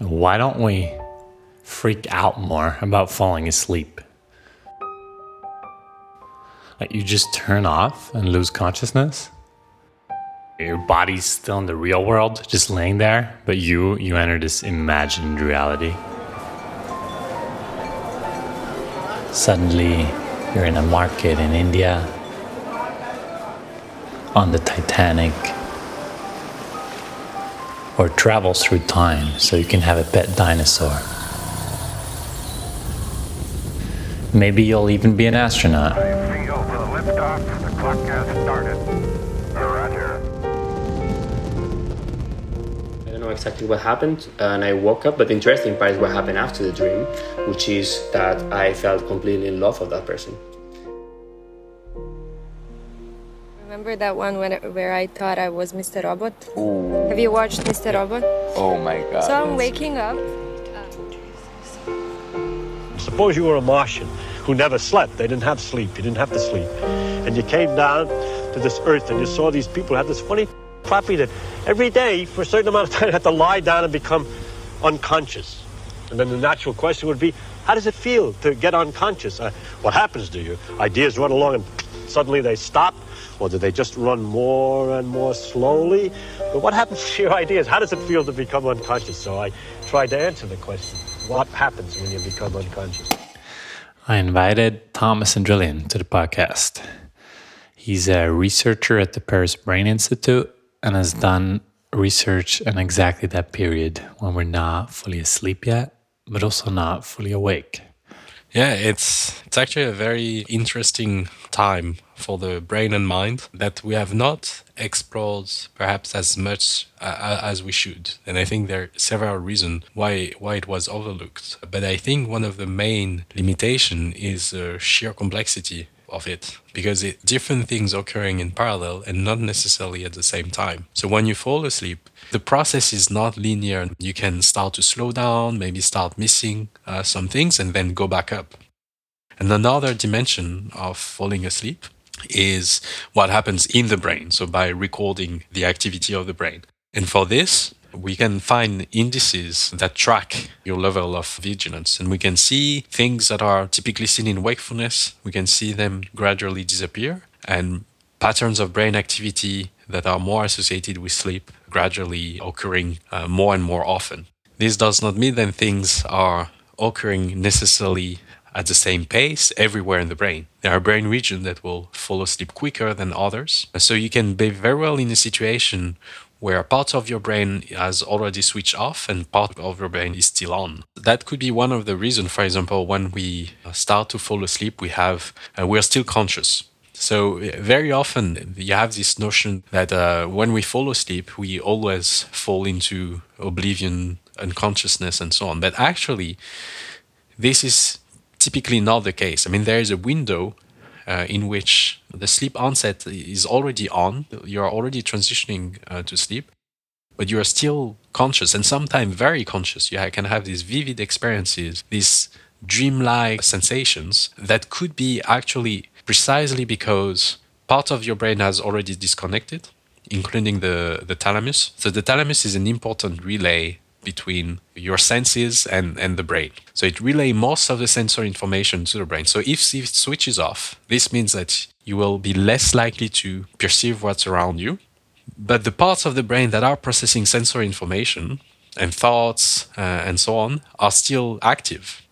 Why don't we freak out more about falling asleep? Like you just turn off and lose consciousness? Your body's still in the real world, just laying there, but you you enter this imagined reality. Suddenly, you're in a market in India, on the Titanic, or travel through time so you can have a pet dinosaur. Maybe you'll even be an astronaut. I don't know exactly what happened, and I woke up. But the interesting part is what happened after the dream, which is that I felt completely in love with that person. Remember that one when, where I thought I was Mr. Robot? Have you watched Mr. Robot? Oh my god. So I'm waking up. Suppose you were a Martian who never slept. They didn't have sleep. You didn't have to sleep. And you came down to this earth and you saw these people had this funny property that every day for a certain amount of time they had to lie down and become unconscious. And then the natural question would be, how does it feel to get unconscious? Uh, what happens to you? Ideas run along and suddenly they stop? Or do they just run more and more slowly? But what happens to your ideas? How does it feel to become unconscious? So I tried to answer the question. What happens when you become unconscious? I invited Thomas Andrillon to the podcast. He's a researcher at the Paris Brain Institute and has done research on exactly that period when we're not fully asleep yet, but also not fully awake. Yeah, it's it's actually a very interesting time for the brain and mind that we have not explored perhaps as much uh, as we should. And I think there are several reasons why why it was overlooked. But I think one of the main limitation is the sheer complexity of it because it different things occurring in parallel and not necessarily at the same time. So when you fall asleep, the process is not linear. You can start to slow down, maybe start missing uh, some things, and then go back up. And another dimension of falling asleep is what happens in the brain. So by recording the activity of the brain. And for this, we can find indices that track your level of vigilance and we can see things that are typically seen in wakefulness we can see them gradually disappear and patterns of brain activity that are more associated with sleep gradually occurring uh, more and more often this does not mean that things are occurring necessarily at the same pace everywhere in the brain. There are brain regions that will fall asleep quicker than others. So you can be very well in a situation where part of your brain has already switched off and part of your brain is still on. That could be one of the reasons, for example, when we start to fall asleep, we have uh, we're still conscious. So very often you have this notion that uh, when we fall asleep, we always fall into oblivion, unconsciousness, and so on. But actually, this is typically not the case. I mean, there is a window uh, in which the sleep onset is already on, you're already transitioning uh, to sleep, but you are still conscious and sometimes very conscious. You can have these vivid experiences, these dreamlike sensations that could be actually precisely because part of your brain has already disconnected, including the, the thalamus. So the thalamus is an important relay between your senses and, and the brain. So it relay most of the sensory information to the brain. So if it switches off, this means that you will be less likely to perceive what's around you. But the parts of the brain that are processing sensory information and thoughts uh, and so on are still active.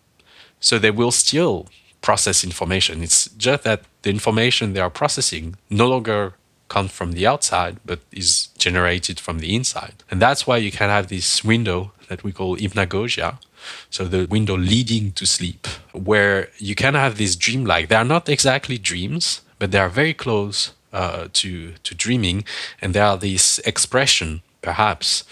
So they will still process information. It's just that the information they are processing no longer comes from the outside, but is generated from the inside. And that's why you can have this window that we call hypnagogia. So the window leading to sleep, where you can have this dreamlike. They are not exactly dreams, but they are very close uh, to to dreaming, and there are this expression, perhaps,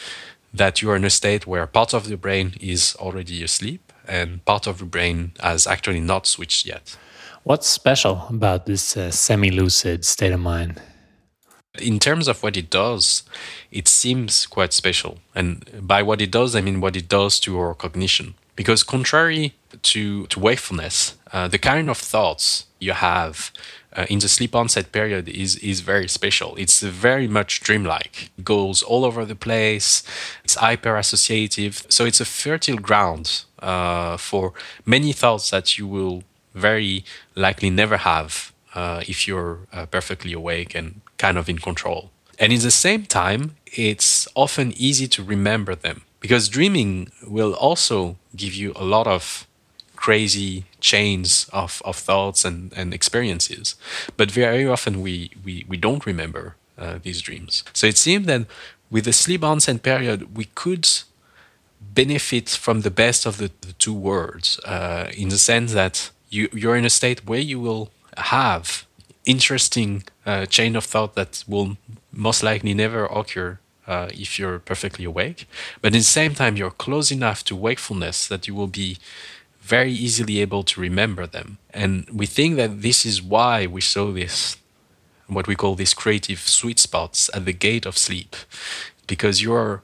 that you are in a state where part of the brain is already asleep and part of the brain has actually not switched yet. What's special about this uh, semi lucid state of mind? In terms of what it does, it seems quite special. And by what it does, I mean what it does to our cognition. Because contrary to, to wakefulness, uh, the kind of thoughts you have uh, in the sleep onset period is is very special. It's very much dreamlike. It goes all over the place. It's hyper associative. So it's a fertile ground uh, for many thoughts that you will very likely never have uh, if you're uh, perfectly awake and kind of in control. And in the same time, it's often easy to remember them because dreaming will also give you a lot of crazy chains of, of thoughts and, and experiences. But very often we, we, we don't remember uh, these dreams. So it seemed that with the sleep onset period, we could benefit from the best of the, the two worlds uh, in the sense that you, you're in a state where you will have interesting uh, chain of thought that will most likely never occur uh, if you're perfectly awake. But at the same time, you're close enough to wakefulness that you will be very easily able to remember them. And we think that this is why we saw this, what we call these creative sweet spots at the gate of sleep, because you're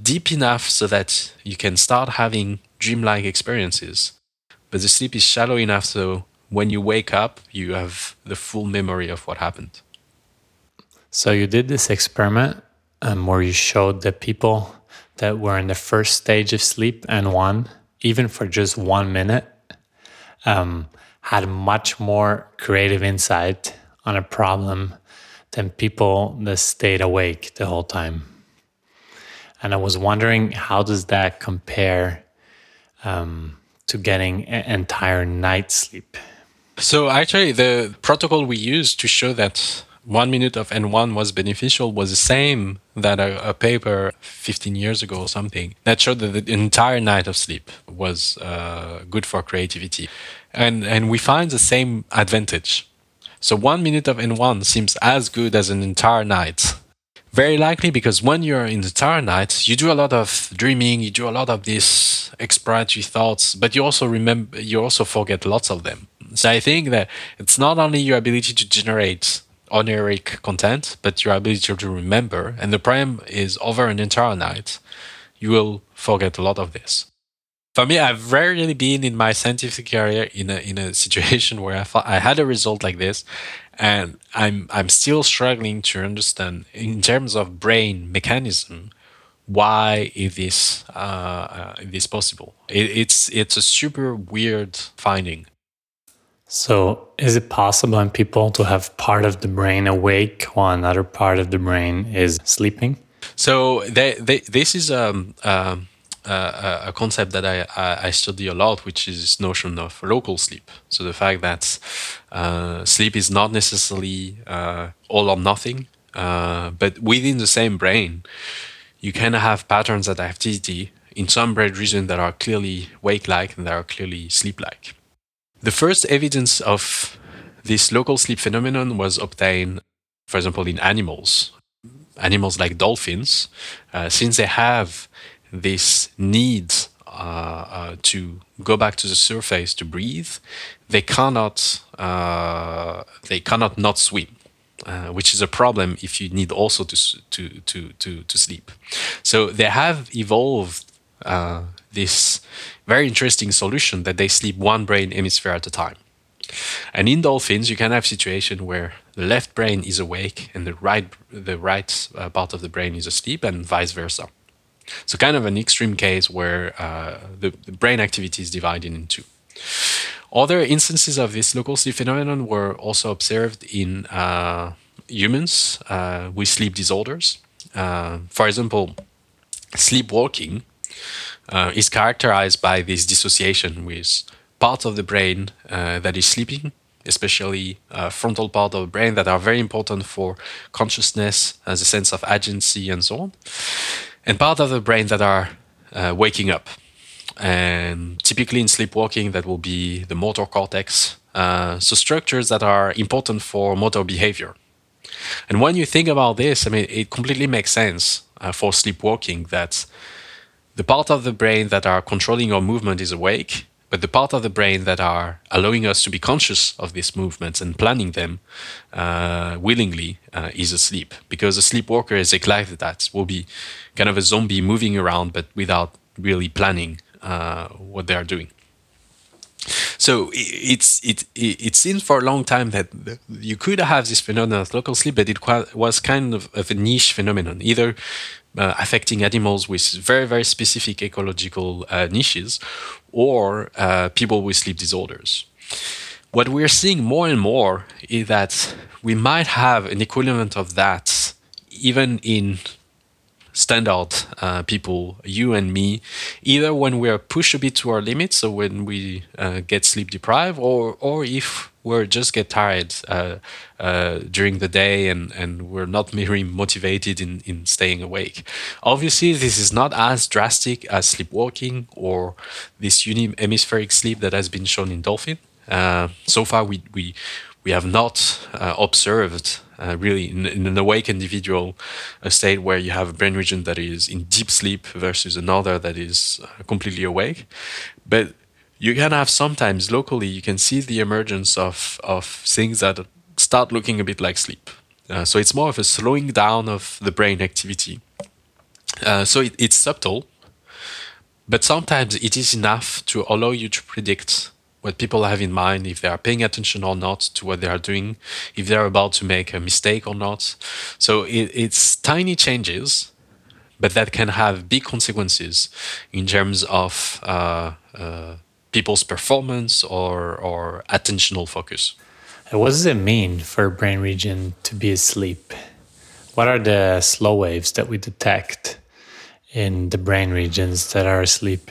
deep enough so that you can start having dreamlike experiences. But the sleep is shallow enough so when you wake up, you have the full memory of what happened. So you did this experiment um, where you showed that people that were in the first stage of sleep and one, even for just one minute, um, had much more creative insight on a problem than people that stayed awake the whole time. And I was wondering, how does that compare um, to getting an entire night's sleep? So actually, the protocol we used to show that one minute of N1 was beneficial was the same that a, a, paper 15 years ago or something that showed that the entire night of sleep was uh, good for creativity. And, and we find the same advantage. So one minute of N1 seems as good as an entire night. Very likely because when you're in the entire night, you do a lot of dreaming, you do a lot of these exploratory thoughts, but you also remember, you also forget lots of them. So I think that it's not only your ability to generate oneiric content, but your ability to remember. And the problem is over an entire night, you will forget a lot of this. For me, I've rarely been in my scientific career in a in a situation where I thought I had a result like this, and I'm I'm still struggling to understand in terms of brain mechanism why is this uh, uh, is this possible? It, it's it's a super weird finding. So, is it possible in people to have part of the brain awake while another part of the brain is sleeping? So, they, they, this is um, um, uh, a concept that I, I, study a lot, which is this notion of local sleep. So, the fact that uh, sleep is not necessarily uh, all or nothing, uh, but within the same brain, you can have patterns of activity in some brain regions that are clearly wake like and that are clearly sleep like. The first evidence of this local sleep phenomenon was obtained, for example, in animals. Animals like dolphins, uh, since they have this need uh, uh, to go back to the surface to breathe, they cannot uh, they cannot not swim. Uh, which is a problem if you need also to to to to, to sleep. So they have evolved uh, this very interesting solution that they sleep one brain hemisphere at a time. And in dolphins, you can have situation where the left brain is awake and the right the right uh, part of the brain is asleep, and vice versa. So kind of an extreme case where uh, the, the, brain activity is divided in two. Other instances of this local sleep phenomenon were also observed in uh, humans uh, with sleep disorders. Uh, for example, sleepwalking uh, is characterized by this dissociation with parts of the brain uh, that is sleeping, especially uh, frontal part of the brain that are very important for consciousness as a sense of agency and so on, and part of the brain that are uh, waking up. And typically in sleepwalking, that will be the motor cortex. Uh, so structures that are important for motor behavior. And when you think about this, I mean, it completely makes sense uh, for sleepwalking that the part of the brain that are controlling our movement is awake, but the part of the brain that are allowing us to be conscious of these movements and planning them uh, willingly uh, is asleep. Because a sleepwalker is exactly that. Will be kind of a zombie moving around, but without really planning uh, what they are doing. so it's it, it it seems for a long time that you could have this phenomenon of local sleep, but it was kind of, of a niche phenomenon, either uh, affecting animals with very very specific ecological uh, niches, or uh, people with sleep disorders. What we're seeing more and more is that we might have an equivalent of that even in standard uh, people, you and me, either when we are pushed a bit to our limits, so when we uh, get sleep deprived, or or if we're just get tired uh, uh during the day and, and we're not very motivated in, in staying awake. Obviously, this is not as drastic as sleepwalking or this uni-hemispheric sleep that has been shown in dolphin. Uh, so far, we, we, we have not uh, observed uh, really in, in, an awake individual a state where you have a brain region that is in deep sleep versus another that is uh, completely awake but you can have sometimes locally you can see the emergence of, of things that start looking a bit like sleep uh, so it's more of a slowing down of the brain activity uh, so it, it's subtle but sometimes it is enough to allow you to predict what people have in mind, if they are paying attention or not to what they are doing, if they're about to make a mistake or not. So it, it's tiny changes, but that can have big consequences in terms of uh, uh, people's performance or, or attentional focus. what does it mean for a brain region to be asleep? What are the slow waves that we detect in the brain regions that are asleep?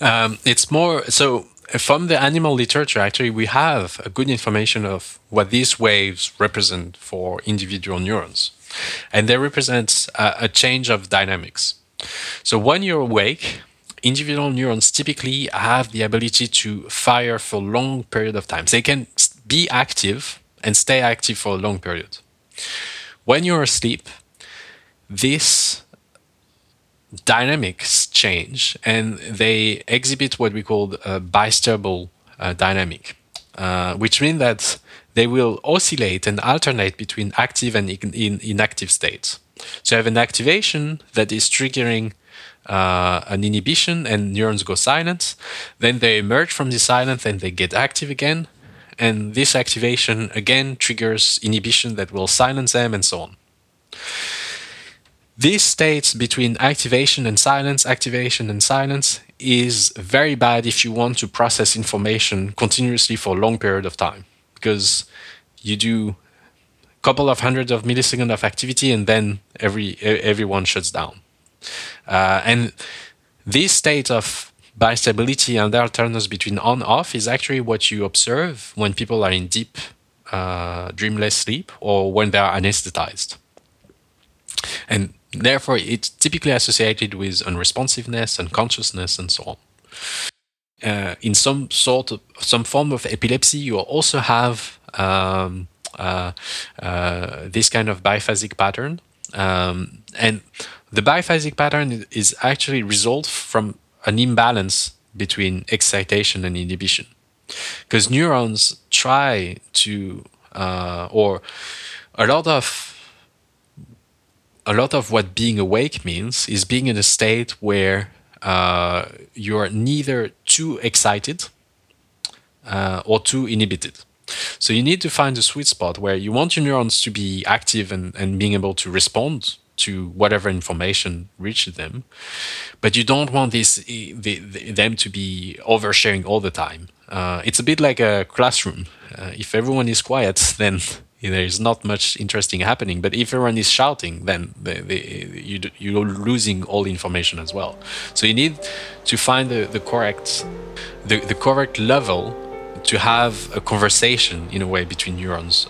Um, it's more so from the animal literature, actually, we have a good information of what these waves represent for individual neurons. And they represent a, a change of dynamics. So when you're awake, individual neurons typically have the ability to fire for a long period of time. They can be active and stay active for a long period. When you're asleep, this dynamics change and they exhibit what we call a bistable uh, dynamic, uh, which means that they will oscillate and alternate between active and in, inactive states. So you have an activation that is triggering uh, an inhibition and neurons go silent. Then they emerge from the silence and they get active again. And this activation again triggers inhibition that will silence them and so on. This state between activation and silence, activation and silence, is very bad if you want to process information continuously for a long period of time because you do a couple of hundreds of milliseconds of activity and then every everyone shuts down. Uh, and this state of bistability and the alternance between on off is actually what you observe when people are in deep uh, dreamless sleep or when they are anesthetized. And Therefore, it's typically associated with unresponsiveness, unconsciousness, and so on. Uh, in some sort of some form of epilepsy, you also have um, uh, uh, this kind of biphasic pattern, um, and the biphasic pattern is actually result from an imbalance between excitation and inhibition, because neurons try to uh, or a lot of a lot of what being awake means is being in a state where uh, you're neither too excited uh, or too inhibited. So you need to find a sweet spot where you want your neurons to be active and, and being able to respond to whatever information reaches them, but you don't want this the, the, them to be oversharing all the time. Uh, it's a bit like a classroom. Uh, if everyone is quiet, then there is not much interesting happening. But if everyone is shouting, then the, the, you, you're losing all information as well. So you need to find the, the correct the, the correct level to have a conversation in a way between neurons.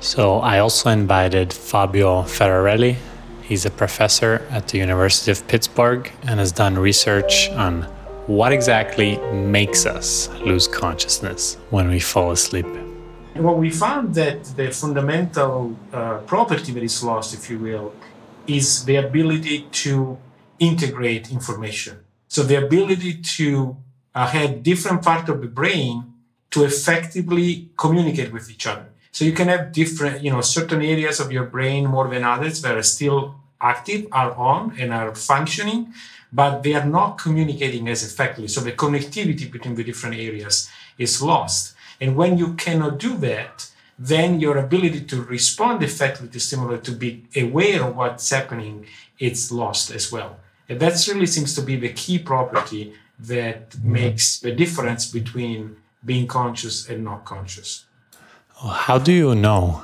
So I also invited Fabio Ferrarelli. He's a professor at the University of Pittsburgh and has done research on what exactly makes us lose consciousness when we fall asleep? Well, we found that the fundamental uh, property that is lost, if you will, is the ability to integrate information. So the ability to uh, have different parts of the brain to effectively communicate with each other. So you can have different, you know, certain areas of your brain more than others that are still active, are on, and are functioning, but they are not communicating as effectively. So the connectivity between the different areas is lost. And when you cannot do that, then your ability to respond effectively to stimuli, to be aware of what's happening, it's lost as well. And that really seems to be the key property that makes the difference between being conscious and not conscious. How do you know?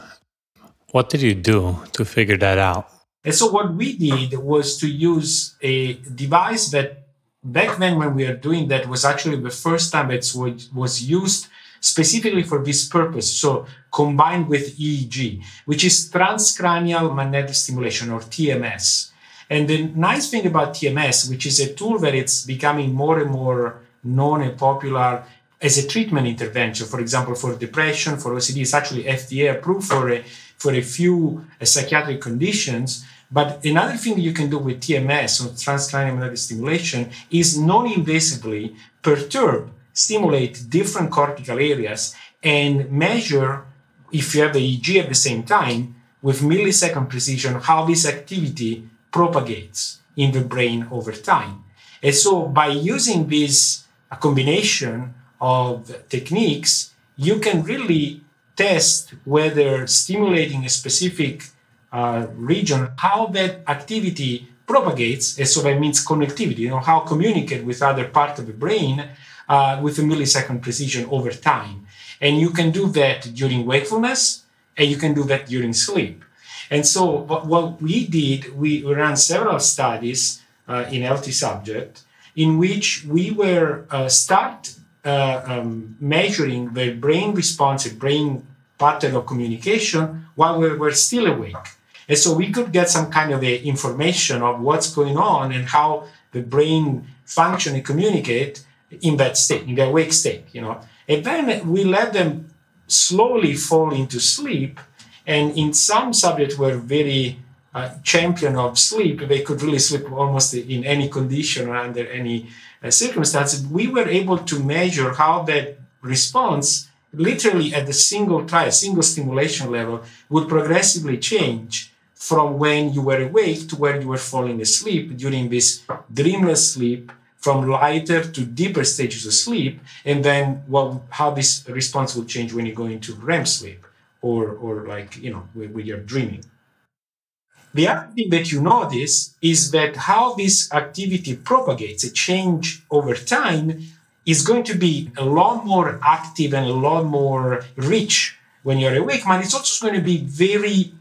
What did you do to figure that out? And so what we did was to use a device that back then when we were doing that was actually the first time it was used specifically for this purpose. So combined with EEG, which is transcranial magnetic stimulation or TMS. And the nice thing about TMS, which is a tool that it's becoming more and more known and popular as a treatment intervention, for example, for depression, for OCD, it's actually FDA approved for a, for a few uh, psychiatric conditions. But another thing you can do with TMS, or transcranial magnetic stimulation, is non-invasively perturb, stimulate different cortical areas and measure, if you have the EEG at the same time, with millisecond precision, how this activity propagates in the brain over time. And so by using this a combination of techniques, you can really test whether stimulating a specific uh, region, how that activity propagates, and so that means connectivity, you know, how communicate with other part of the brain uh, with a millisecond precision over time. And you can do that during wakefulness, and you can do that during sleep. And so what, we did, we ran several studies uh, in healthy subject in which we were uh, start uh, um, measuring the brain response, the brain pattern of communication while we were still awake. And so we could get some kind of a information of what's going on and how the brain function and communicate in that state, in the awake state, you know. And then we let them slowly fall into sleep and in some subjects were very uh, champion of sleep. They could really sleep almost in any condition or under any uh, circumstances. We were able to measure how that response, literally at the single trial, single stimulation level, would progressively change from when you were awake to where you were falling asleep during this dreamless sleep from lighter to deeper stages of sleep, and then how this response will change when you go into REM sleep or or like you know when, when you're dreaming. The other thing that you notice is that how this activity propagates, a change over time, is going to be a lot more active and a lot more rich when you're awake, but it's also going to be very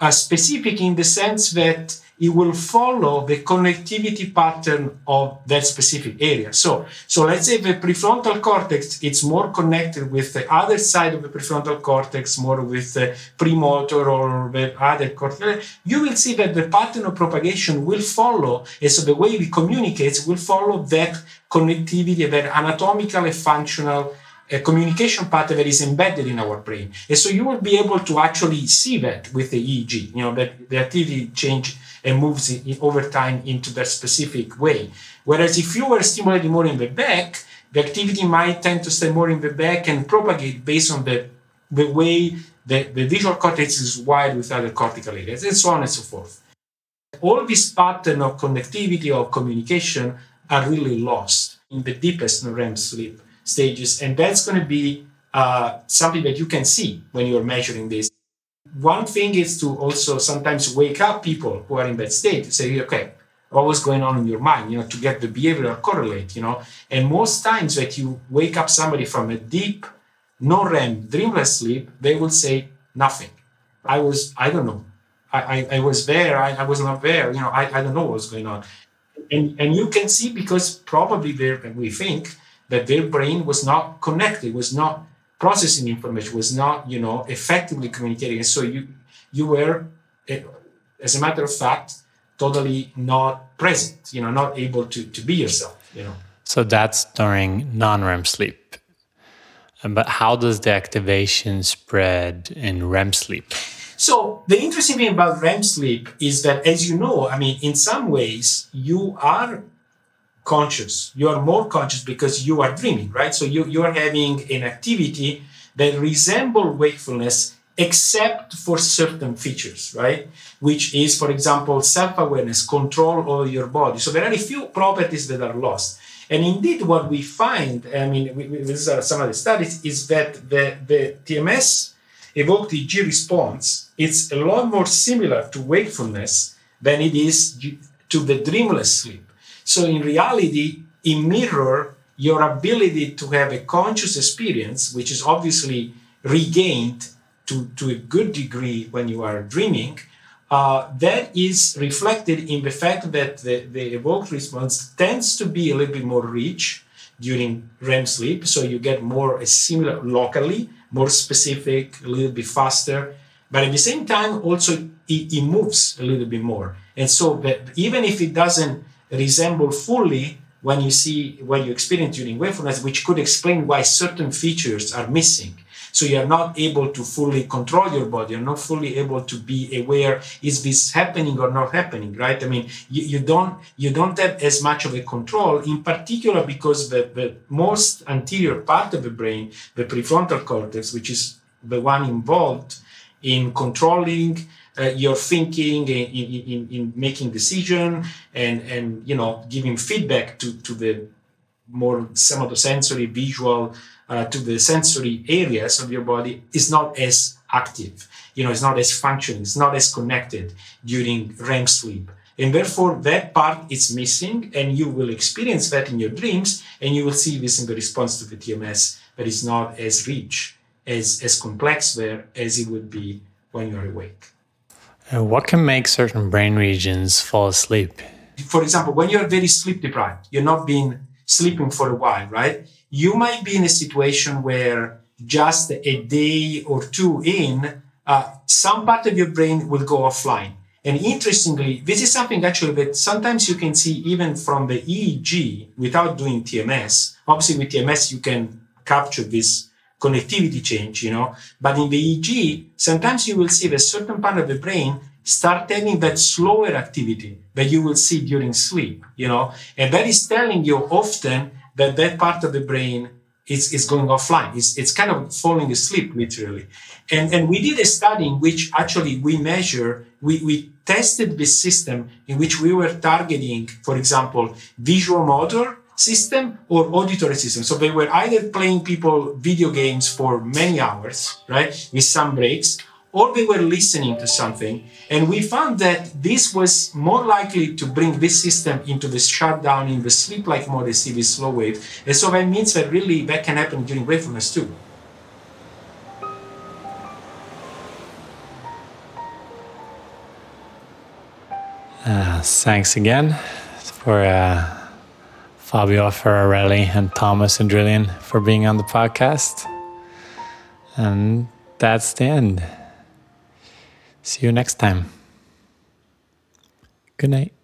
uh, specific in the sense that it will follow the connectivity pattern of that specific area. So, so let's say the prefrontal cortex, it's more connected with the other side of the prefrontal cortex, more with the premotor or the other cortex. You will see that the pattern of propagation will follow, and so the way we communicate will follow that connectivity, that anatomical and functional a uh, communication pattern that is embedded in our brain. And so you will be able to actually see that with the EEG, you know, that the activity change and moves over time into that specific way. Whereas if you were stimulating more in the back, the activity might tend to stay more in the back and propagate based on the, the way the, the visual cortex is wired with other cortical areas, and so on and so forth. All these pattern of connectivity or communication are really lost in the deepest REM sleep stages, and that's going to be uh, something that you can see when you're measuring this. One thing is to also sometimes wake up people who are in that state to say, okay, what was going on in your mind, you know, to get the behavioral correlate, you know. And most times that you wake up somebody from a deep, no REM, dreamless sleep, they will say nothing. I was, I don't know. I, I, I was there, I, I was not there, you know, I, I don't know what was going on. And, and you can see because probably we think that their brain was not connected, was not processing information was not you know effectively communicating. And so you you were eh, as a matter of fact totally not present you know not able to to be yourself you know. So that's during non-rem sleep. But how does the activation spread in rem sleep? So the interesting thing about REM sleep is that, as you know, I mean, in some ways, you are conscious. You are more conscious because you are dreaming, right? So you, you are having an activity that resemble wakefulness except for certain features, right? Which is, for example, self awareness, control over your body. So there are a few properties that are lost. And indeed, what we find, I mean, we, we, these are some of the studies, is that the, the TMS evoked EEG response is a lot more similar to wakefulness than it is to the dreamless sleep. So in reality, it mirror your ability to have a conscious experience, which is obviously regained to, to a good degree when you are dreaming, uh, that is reflected in the fact that the, the evoked response tends to be a little bit more rich during REM sleep. So you get more a similar locally, more specific, a little bit faster. But at the same time, also it, it moves a little bit more. And so even if it doesn't resemble fully when you see what you experience during wakefulness, which could explain why certain features are missing. So you are not able to fully control your body. You're not fully able to be aware is this happening or not happening, right? I mean, you, you don't you don't have as much of a control, in particular because the, the most anterior part of the brain, the prefrontal cortex, which is the one involved in controlling uh, your thinking in, in, in, making decision and and you know giving feedback to to the more somatosensory visual uh, to the sensory areas of your body is not as active. You know, it's not as functioning, it's not as connected during REM sleep. And therefore, that part is missing, and you will experience that in your dreams, and you will see this in the response to the TMS that is not as rich, as, as complex there as it would be when you're awake. What can make certain brain regions fall asleep? For example, when you're very sleep deprived, you're not been sleeping for a while, right? you might be in a situation where just a day or two in, uh, some part of your brain will go offline. And interestingly, this is something actually that sometimes you can see even from the EEG without doing TMS. Obviously, with TMS, you can capture this connectivity change, you know. But in the EEG, sometimes you will see that certain part of the brain start having that slower activity that you will see during sleep, you know. And that is telling you often that that part of the brain is, is going offline. It's, it's kind of falling asleep, literally. And, and we did a study in which actually we measure, we, we tested this system in which we were targeting, for example, visual motor system or auditory system. So they were either playing people video games for many hours, right, with some breaks, or they were listening to something. And we found that this was more likely to bring this system into the shutdown in the sleep-like mode as see this slow wave. And so that means that really that can happen during wakefulness too. Uh, thanks again for uh, Fabio Ferrarelli and Thomas Andrillon for being on the podcast. And that's the end. See you next time. Good night.